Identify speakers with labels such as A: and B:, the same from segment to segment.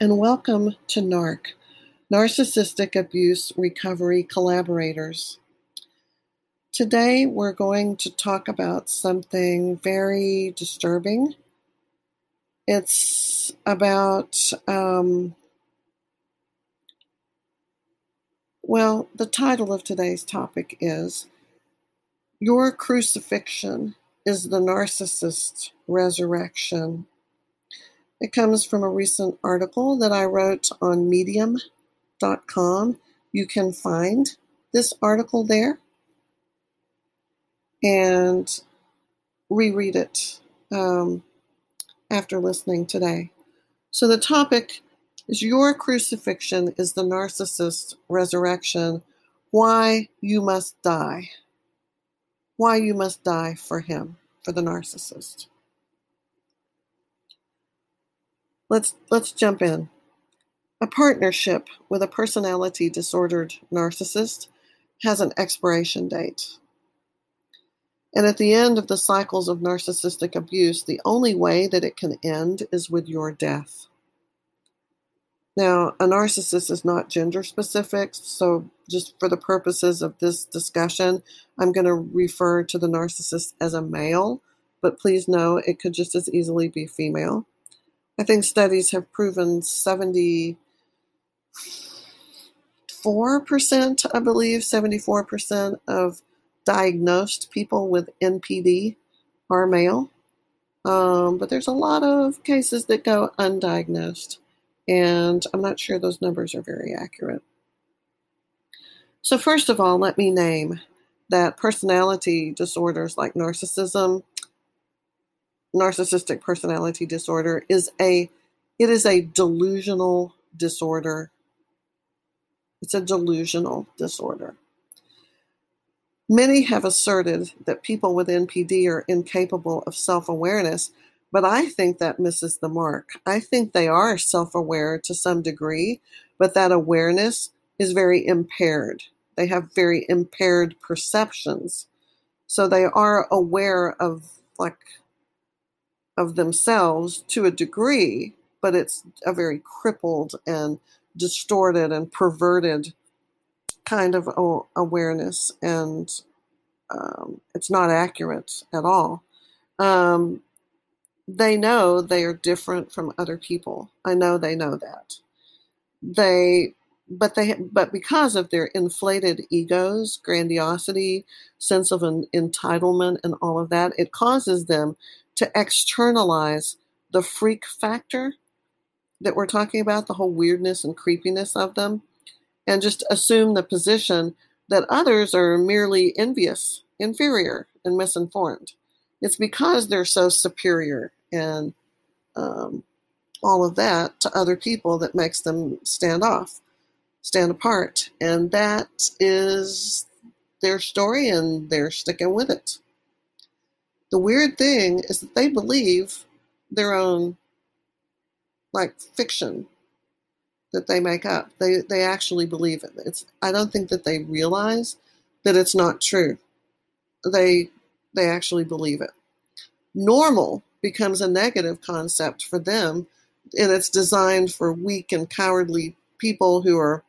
A: And welcome to NARC, Narcissistic Abuse Recovery Collaborators. Today we're going to talk about something very disturbing. It's about, um, well, the title of today's topic is Your Crucifixion is the Narcissist's Resurrection. It comes from a recent article that I wrote on medium.com. You can find this article there and reread it um, after listening today. So, the topic is Your Crucifixion is the Narcissist's Resurrection. Why you must die. Why you must die for him, for the narcissist. Let's let's jump in. A partnership with a personality disordered narcissist has an expiration date. And at the end of the cycles of narcissistic abuse, the only way that it can end is with your death. Now, a narcissist is not gender specific, so just for the purposes of this discussion, I'm going to refer to the narcissist as a male, but please know it could just as easily be female. I think studies have proven 74%, I believe, 74% of diagnosed people with NPD are male. Um, but there's a lot of cases that go undiagnosed, and I'm not sure those numbers are very accurate. So, first of all, let me name that personality disorders like narcissism, narcissistic personality disorder is a it is a delusional disorder. It's a delusional disorder. Many have asserted that people with NPD are incapable of self awareness, but I think that misses the mark. I think they are self aware to some degree, but that awareness is very impaired. They have very impaired perceptions. So they are aware of like of themselves to a degree, but it's a very crippled and distorted and perverted kind of awareness, and um, it's not accurate at all. Um, they know they are different from other people. I know they know that. They, but they, but because of their inflated egos, grandiosity, sense of an entitlement, and all of that, it causes them to externalize the freak factor that we're talking about, the whole weirdness and creepiness of them, and just assume the position that others are merely envious, inferior, and misinformed. It's because they're so superior and um, all of that to other people that makes them stand off, stand apart. And that is their story, and they're sticking with it. The weird thing is that they believe their own like fiction that they make up. They they actually believe it. It's I don't think that they realize that it's not true. They they actually believe it. Normal becomes a negative concept for them and it's designed for weak and cowardly people who are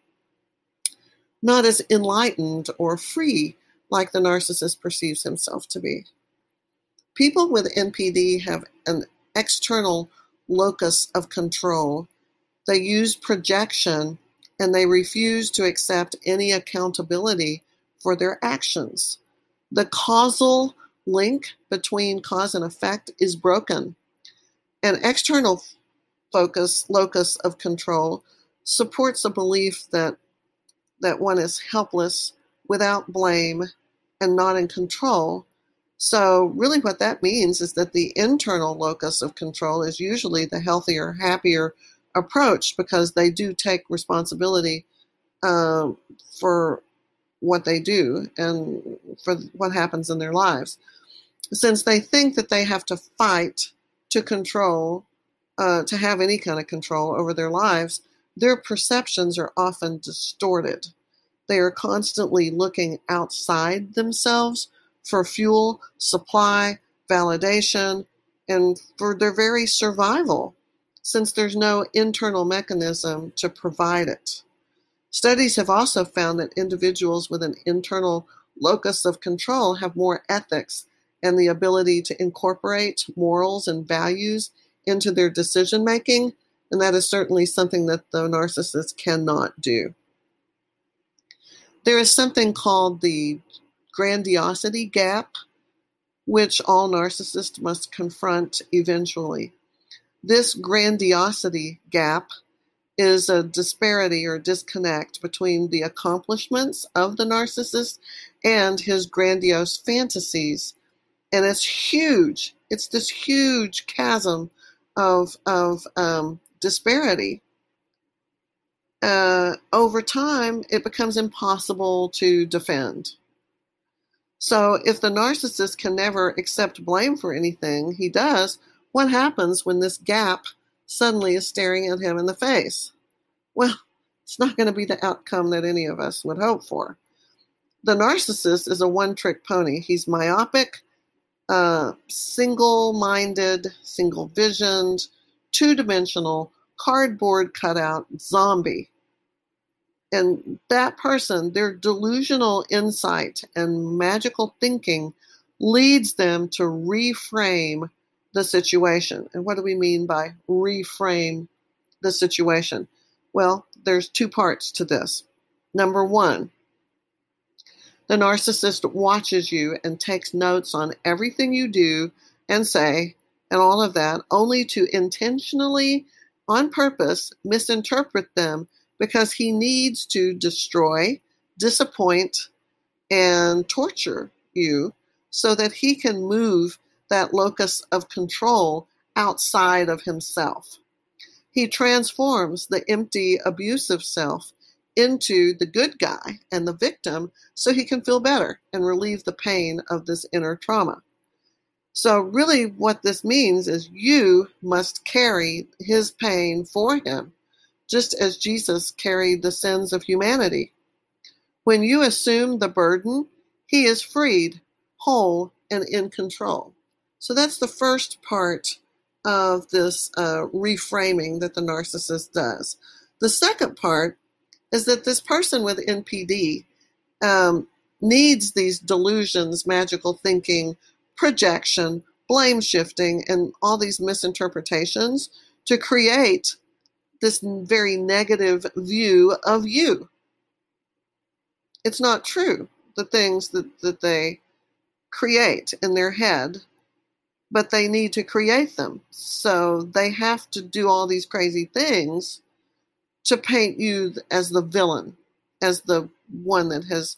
A: not as enlightened or free like the narcissist perceives himself to be. People with NPD have an external locus of control. They use projection and they refuse to accept any accountability for their actions. The causal link between cause and effect is broken. An external focus, locus of control, supports a belief that, that one is helpless, without blame, and not in control, so, really, what that means is that the internal locus of control is usually the healthier, happier approach because they do take responsibility um, for what they do and for what happens in their lives. Since they think that they have to fight to control, uh, to have any kind of control over their lives, their perceptions are often distorted. They are constantly looking outside themselves for fuel, supply, validation, and for their very survival. since there's no internal mechanism to provide it. Studies have also found that individuals with an internal locus of control have more ethics and the ability to incorporate morals and values into their decision making, and that is certainly something that the narcissist cannot do. There is something called the grandiosity gap, which all narcissists must confront eventually. This grandiosity gap is a disparity or disconnect between the accomplishments of the narcissist and his grandiose fantasies. And it's huge. It's this huge chasm of, of um, disparity. Uh, over time, it becomes impossible to defend. So, if the narcissist can never accept blame for anything he does, what happens when this gap suddenly is staring at him in the face? Well, it's not going to be the outcome that any of us would hope for. The narcissist is a one trick pony. He's myopic, uh, single minded, single visioned, two dimensional, cardboard cutout zombie. And that person, their delusional insight and magical thinking leads them to reframe the situation. And what do we mean by reframe the situation? Well, there's two parts to this. Number one, the narcissist watches you and takes notes on everything you do and say and all of that, only to intentionally, on purpose, misinterpret them because he needs to destroy, disappoint, and torture you so that he can move that locus of control outside of himself. He transforms the empty, abusive self into the good guy and the victim so he can feel better and relieve the pain of this inner trauma. So, really, what this means is you must carry his pain for him, just as Jesus carried the sins of humanity. When you assume the burden, he is freed, whole, and in control. So that's the first part of this uh, reframing that the narcissist does. The second part is that this person with NPD um, needs these delusions, magical thinking, projection, blame shifting, and all these misinterpretations to create this very negative view of you. It's not true, the things that, that they create in their head but they need to create them. So they have to do all these crazy things to paint you as the villain, as the one that has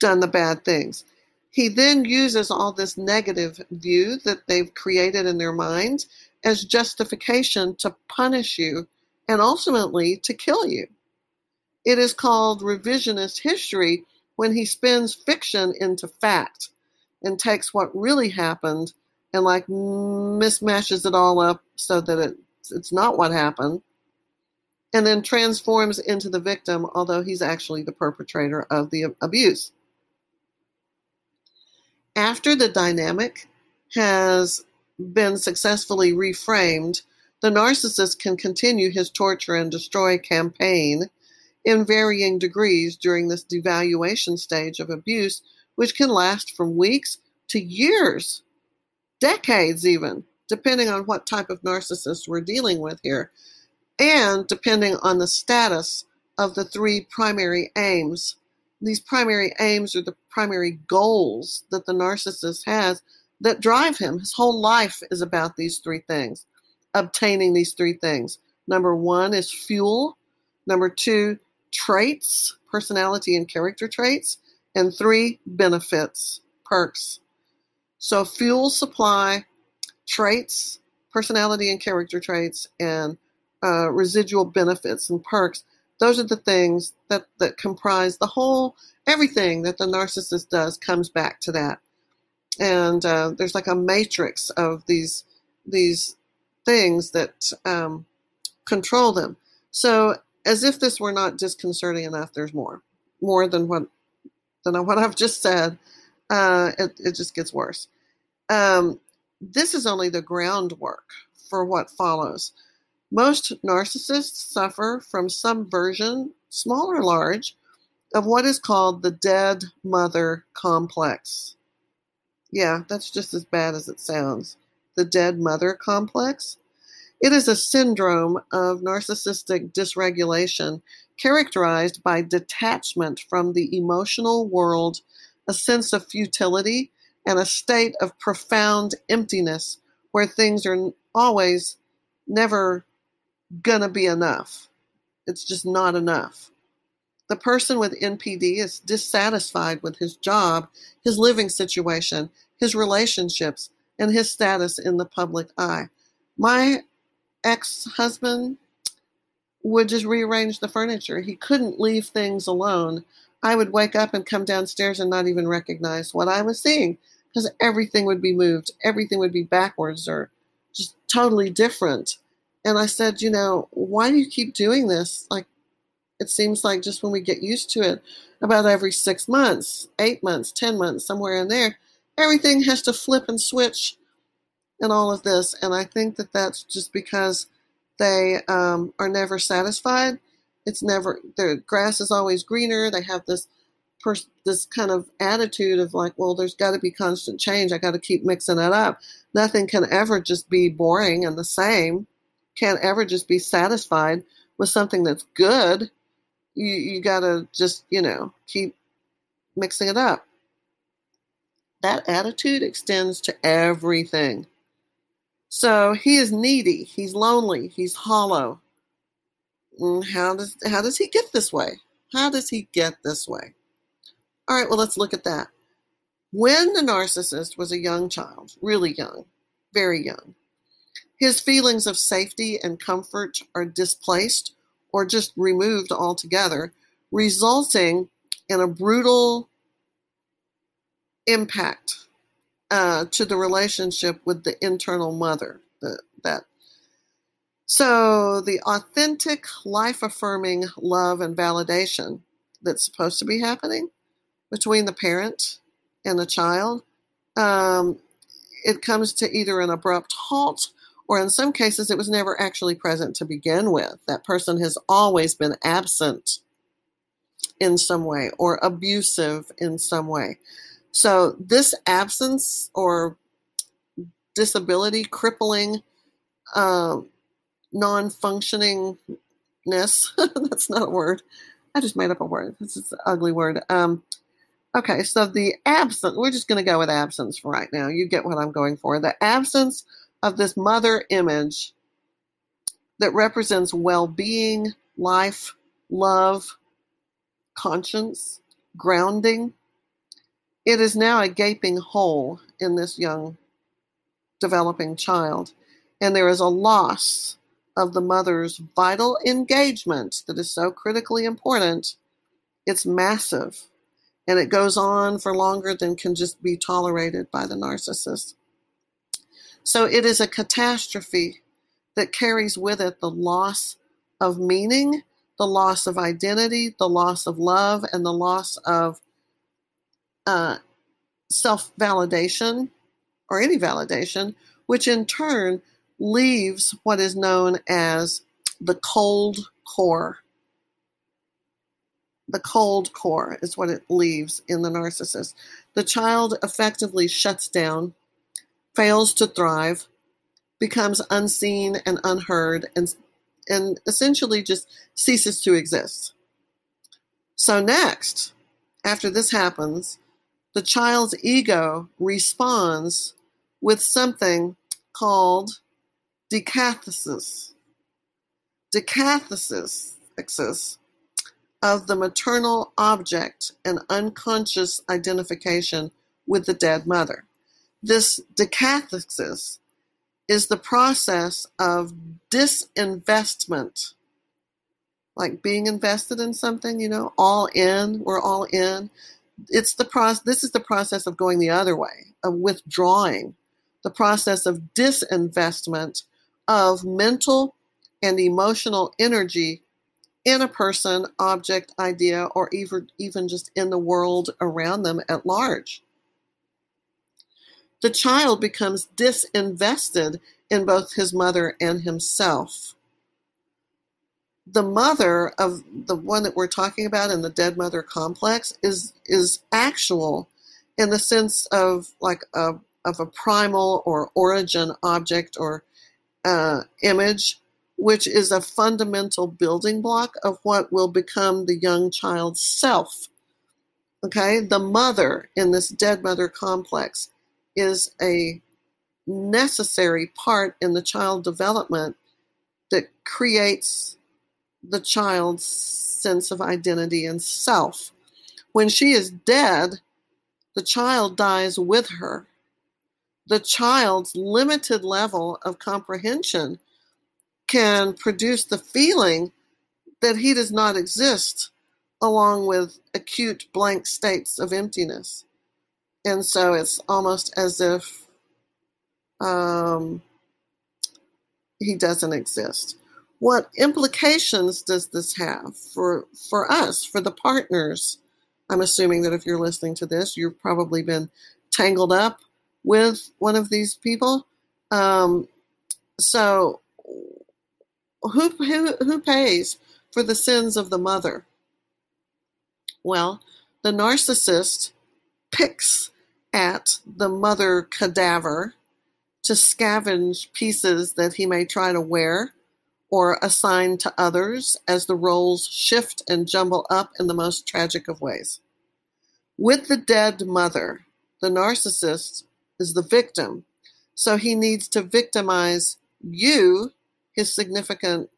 A: done the bad things. He then uses all this negative view that they've created in their minds as justification to punish you and ultimately to kill you. It is called revisionist history when he spins fiction into fact and takes what really happened and like mismatches it all up so that it, it's not what happened and then transforms into the victim although he's actually the perpetrator of the abuse after the dynamic has been successfully reframed the narcissist can continue his torture and destroy campaign in varying degrees during this devaluation stage of abuse which can last from weeks to years, decades even, depending on what type of narcissist we're dealing with here, and depending on the status of the three primary aims. These primary aims are the primary goals that the narcissist has that drive him. His whole life is about these three things, obtaining these three things. Number one is fuel. Number two, traits, personality and character traits. And three, benefits, perks. So, fuel supply, traits, personality and character traits, and uh, residual benefits and perks. Those are the things that, that comprise the whole, everything that the narcissist does comes back to that. And uh, there's like a matrix of these, these things that um, control them. So, as if this were not disconcerting enough, there's more, more than what than what I've just said uh, it, it just gets worse. Um, this is only the groundwork for what follows. Most narcissists suffer from some version, small or large, of what is called the dead mother complex. Yeah, that's just as bad as it sounds. The dead mother complex. It is a syndrome of narcissistic dysregulation characterized by detachment from the emotional world, a sense of futility, and a state of profound emptiness where things are always never gonna be enough. It's just not enough. The person with NPD is dissatisfied with his job, his living situation, his relationships, and his status in the public eye. My ex husband would just rearrange the furniture. He couldn't leave things alone. I would wake up and come downstairs and not even recognize what I was seeing because everything would be moved, everything would be backwards or just totally different. And I said, you know, why do you keep doing this? Like, it seems like just when we get used to it, about every six months, eight months, 10 months, somewhere in there, everything has to flip and switch and all of this. And I think that that's just because they um, are never satisfied. It's never, their grass is always greener. They have this pers- this kind of attitude of like, well, there's got to be constant change. I got to keep mixing it up. Nothing can ever just be boring and the same. Can't ever just be satisfied with something that's good. You you got to just you know keep mixing it up. That attitude extends to everything. So he is needy. He's lonely. He's hollow. Mm, how does how does he get this way? How does he get this way? All right, well, let's look at that. When the narcissist was a young child, really young, very young, his feelings of safety and comfort are displaced or just removed altogether, resulting in a brutal impact uh, to the relationship with the internal mother. The, that so the authentic, life affirming love and validation that's supposed to be happening between the parent and the child, um, it comes to either an abrupt halt or in some cases it was never actually present to begin with. That person has always been absent in some way or abusive in some way. So, this absence or disability, crippling, uh, non functioningness that's not a word. I just made up a word. This is an ugly word. Um, Okay, so the absence, we're just going to go with absence for right now. You get what I'm going for. The absence of this mother image that represents well being, life, love, conscience, grounding. It is now a gaping hole in this young developing child. And there is a loss of the mother's vital engagement that is so critically important. It's massive and it goes on for longer than can just be tolerated by the narcissist. So it is a catastrophe that carries with it the loss of meaning, the loss of identity, the loss of love, and the loss of uh, self validation or any validation, which in turn leaves what is known as the cold core the cold core is what it leaves in the narcissist. The child effectively shuts down, fails to thrive, becomes unseen and unheard, and, and essentially just ceases to exist. So, next, after this happens, the child's ego responds with something called decathexis. Decathexis exists of the maternal object and unconscious identification with the dead mother. This decathexis is the process of disinvestment, like being invested in something, you know, all in, we're all in. It's the process, this is the process of going the other way, of withdrawing, the process of disinvestment of mental and emotional energy in a person, object, idea, or even, even just in the world around them at large. The child becomes disinvested in both his mother and himself. The mother of the one that we're talking about in the dead mother complex is is actual in the sense of like a of a primal or origin object or uh, image, which is a fundamental building block of what will become the young child's self. Okay, the mother in this dead mother complex is a necessary part in the child development that creates the child's sense of identity and self. When she is dead, the child dies with her. The child's limited level of comprehension can produce the feeling that he does not exist, along with acute blank states of emptiness. And so it's almost as if um, he doesn't exist. What implications does this have for for us, for the partners? I'm assuming that if you're listening to this, you've probably been tangled up with one of these people. Um, so, who, who who pays for the sins of the mother? Well, the narcissist picks at the mother cadaver to scavenge pieces that he may try to wear or assign to others as the roles shift and jumble up in the most tragic of ways. With the dead mother, the narcissist is the victim, so he needs to victimize you, his significant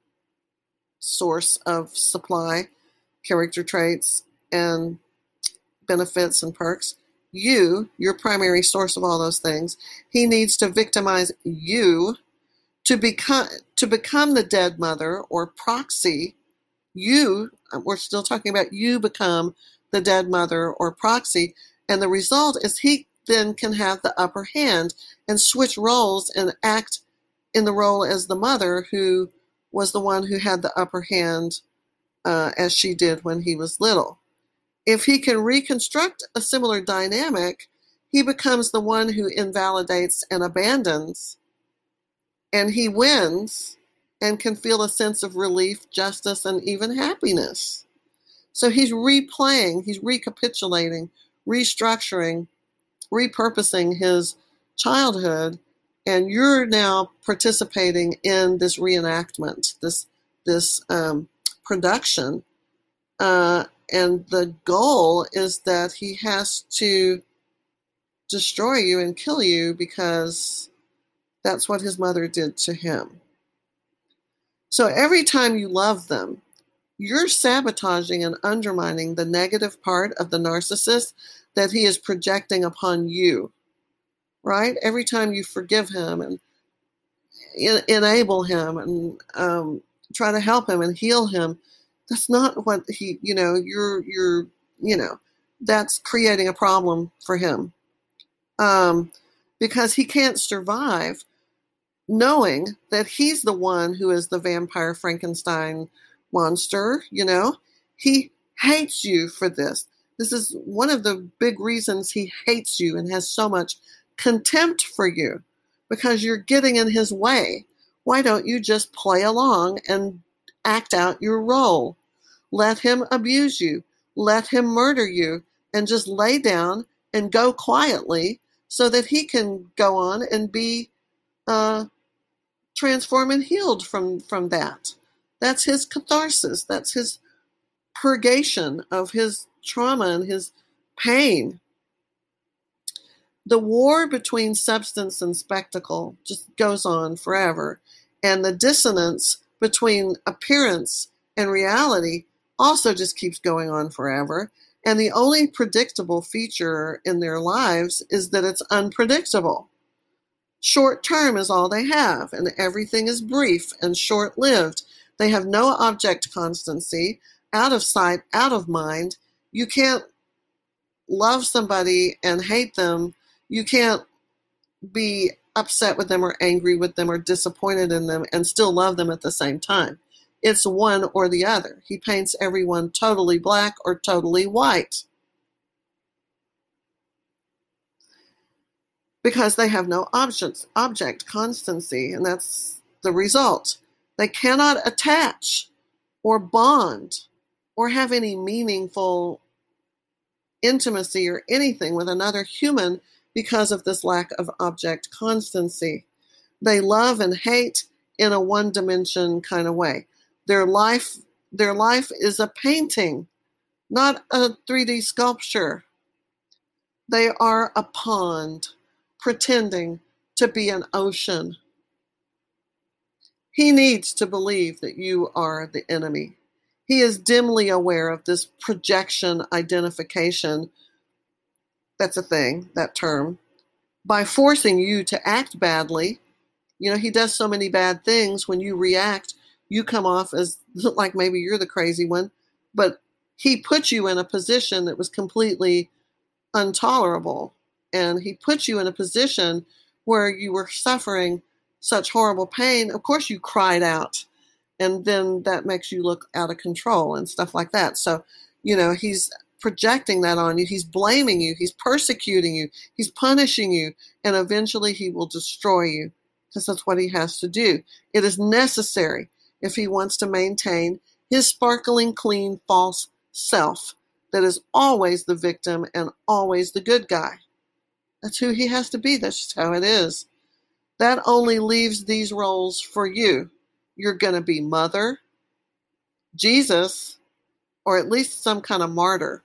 A: source of supply, character traits, and benefits and perks, you, your primary source of all those things. He needs to victimize you to become to become the dead mother or proxy. You, we're still talking about you become the dead mother or proxy, and the result is he then can have the upper hand and switch roles and act in the role as the mother who was the one who had the upper hand uh, as she did when he was little. If he can reconstruct a similar dynamic, he becomes the one who invalidates and abandons, and he wins and can feel a sense of relief, justice, and even happiness. So he's replaying, he's recapitulating, restructuring, repurposing his childhood, and you're now participating in this reenactment, this this um, production, uh, and the goal is that he has to destroy you and kill you because that's what his mother did to him. So every time you love them, you're sabotaging and undermining the negative part of the narcissist that he is projecting upon you. Right? Every time you forgive him and enable him and um, try to help him and heal him, that's not what he you know you're you're you know that's creating a problem for him. Um, because he can't survive knowing that he's the one who is the vampire frankenstein monster you know? He hates you for this. This is one of the big reasons he hates you and has so much contempt for you because you're getting in his way. Why don't you just play along and act out your role let him abuse you. Let him murder you and just lay down and go quietly so that he can go on and be uh, transformed and healed from, from that. That's his catharsis. That's his purgation of his trauma and his pain. The war between substance and spectacle just goes on forever. And the dissonance between appearance and reality also just keeps going on forever. And the only predictable feature in their lives is that it's unpredictable. Short term is all they have, and everything is brief and short lived. They have no object constancy, out of sight, out of mind. You can't love somebody and hate them. You can't be upset with them or angry with them or disappointed in them and still love them at the same time. It's one or the other. He paints everyone totally black or totally white. because they have no object, object constancy, and that's the result. They cannot attach or bond or have any meaningful intimacy or anything with another human because of this lack of object constancy. They love and hate in a one dimension kind of way. Their life their life is a painting, not a 3D sculpture. They are a pond pretending to be an ocean. He needs to believe that you are the enemy. He is dimly aware of this projection identification. That's a thing, that term. By forcing you to act badly, you know, he does so many bad things. When you react, you come off as like maybe you're the crazy one, but he put you in a position that was completely intolerable. And he put you in a position where you were suffering such horrible pain. Of course, you cried out, and then that makes you look out of control and stuff like that. So, you know, he's projecting that on you. He's blaming you. He's persecuting you. He's punishing you. And eventually, he will destroy you because that's what he has to do. It is necessary if he wants to maintain his sparkling, clean, false self that is always the victim and always the good guy. That's who he has to be. That's just how it is. That only leaves these roles for you. You're going to be mother, Jesus, or at least some kind of martyr.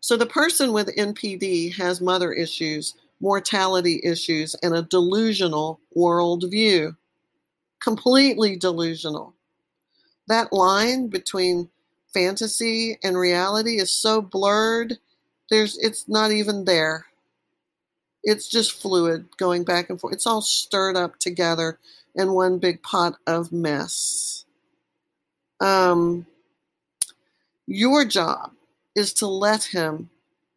A: So the person with NPD has mother issues, mortality issues, and a delusional worldview. Completely delusional. That line between fantasy and reality is so blurred there's it's not even there. It's just fluid going back and forth. It's all stirred up together in one big pot of mess. Um, your job is to let him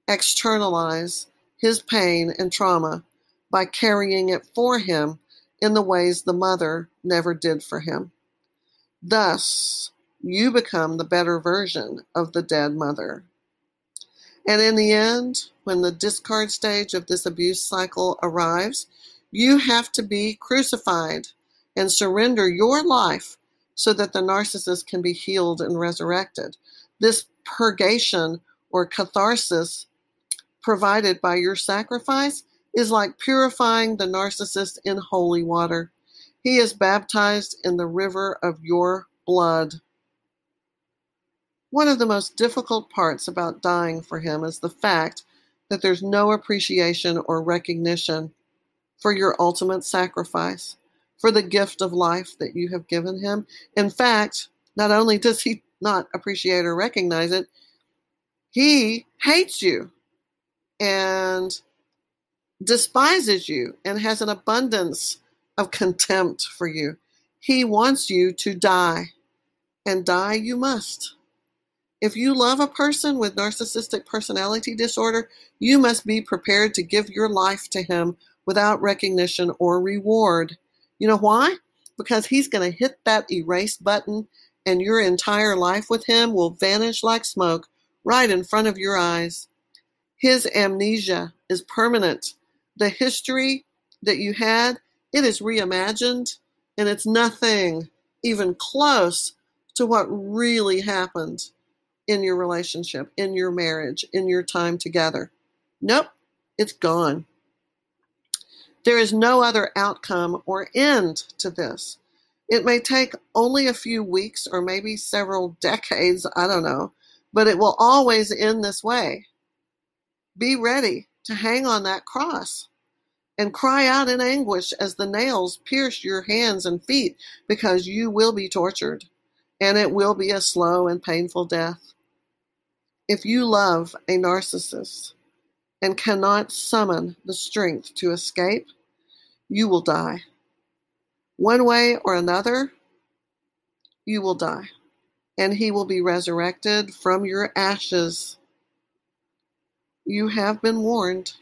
A: externalize his pain and trauma by carrying it for him in the ways the mother never did for him. Thus, you become the better version of the dead mother. And in the end, when the discard stage of this abuse cycle arrives, you have to be crucified and surrender your life so that the narcissist can be healed and resurrected. This purgation or catharsis provided by your sacrifice is like purifying the narcissist in holy water. He is baptized in the river of your blood. One of the most difficult parts about dying for him is the fact that there's no appreciation or recognition for your ultimate sacrifice, for the gift of life that you have given him. In fact, not only does he not appreciate or recognize it, he hates you and despises you and has an abundance of contempt for you. He wants you to die, and die you must. If you love a person with narcissistic personality disorder, you must be prepared to give your life to him without recognition or reward. You know why? Because he's going to hit that erase button and your entire life with him will vanish like smoke right in front of your eyes. His amnesia is permanent. The history that you had, it is reimagined and it's nothing even close to what really happened in your relationship, in your marriage, in your time together. Nope, it's gone. There is no other outcome or end to this. It may take only a few weeks or maybe several decades, I don't know, but it will always end this way. Be ready to hang on that cross and cry out in anguish as the nails pierce your hands and feet because you will be tortured and it will be a slow and painful death. If you love a narcissist and cannot summon the strength to escape, you will die. One way or another, you will die, and he will be resurrected from your ashes. You have been warned.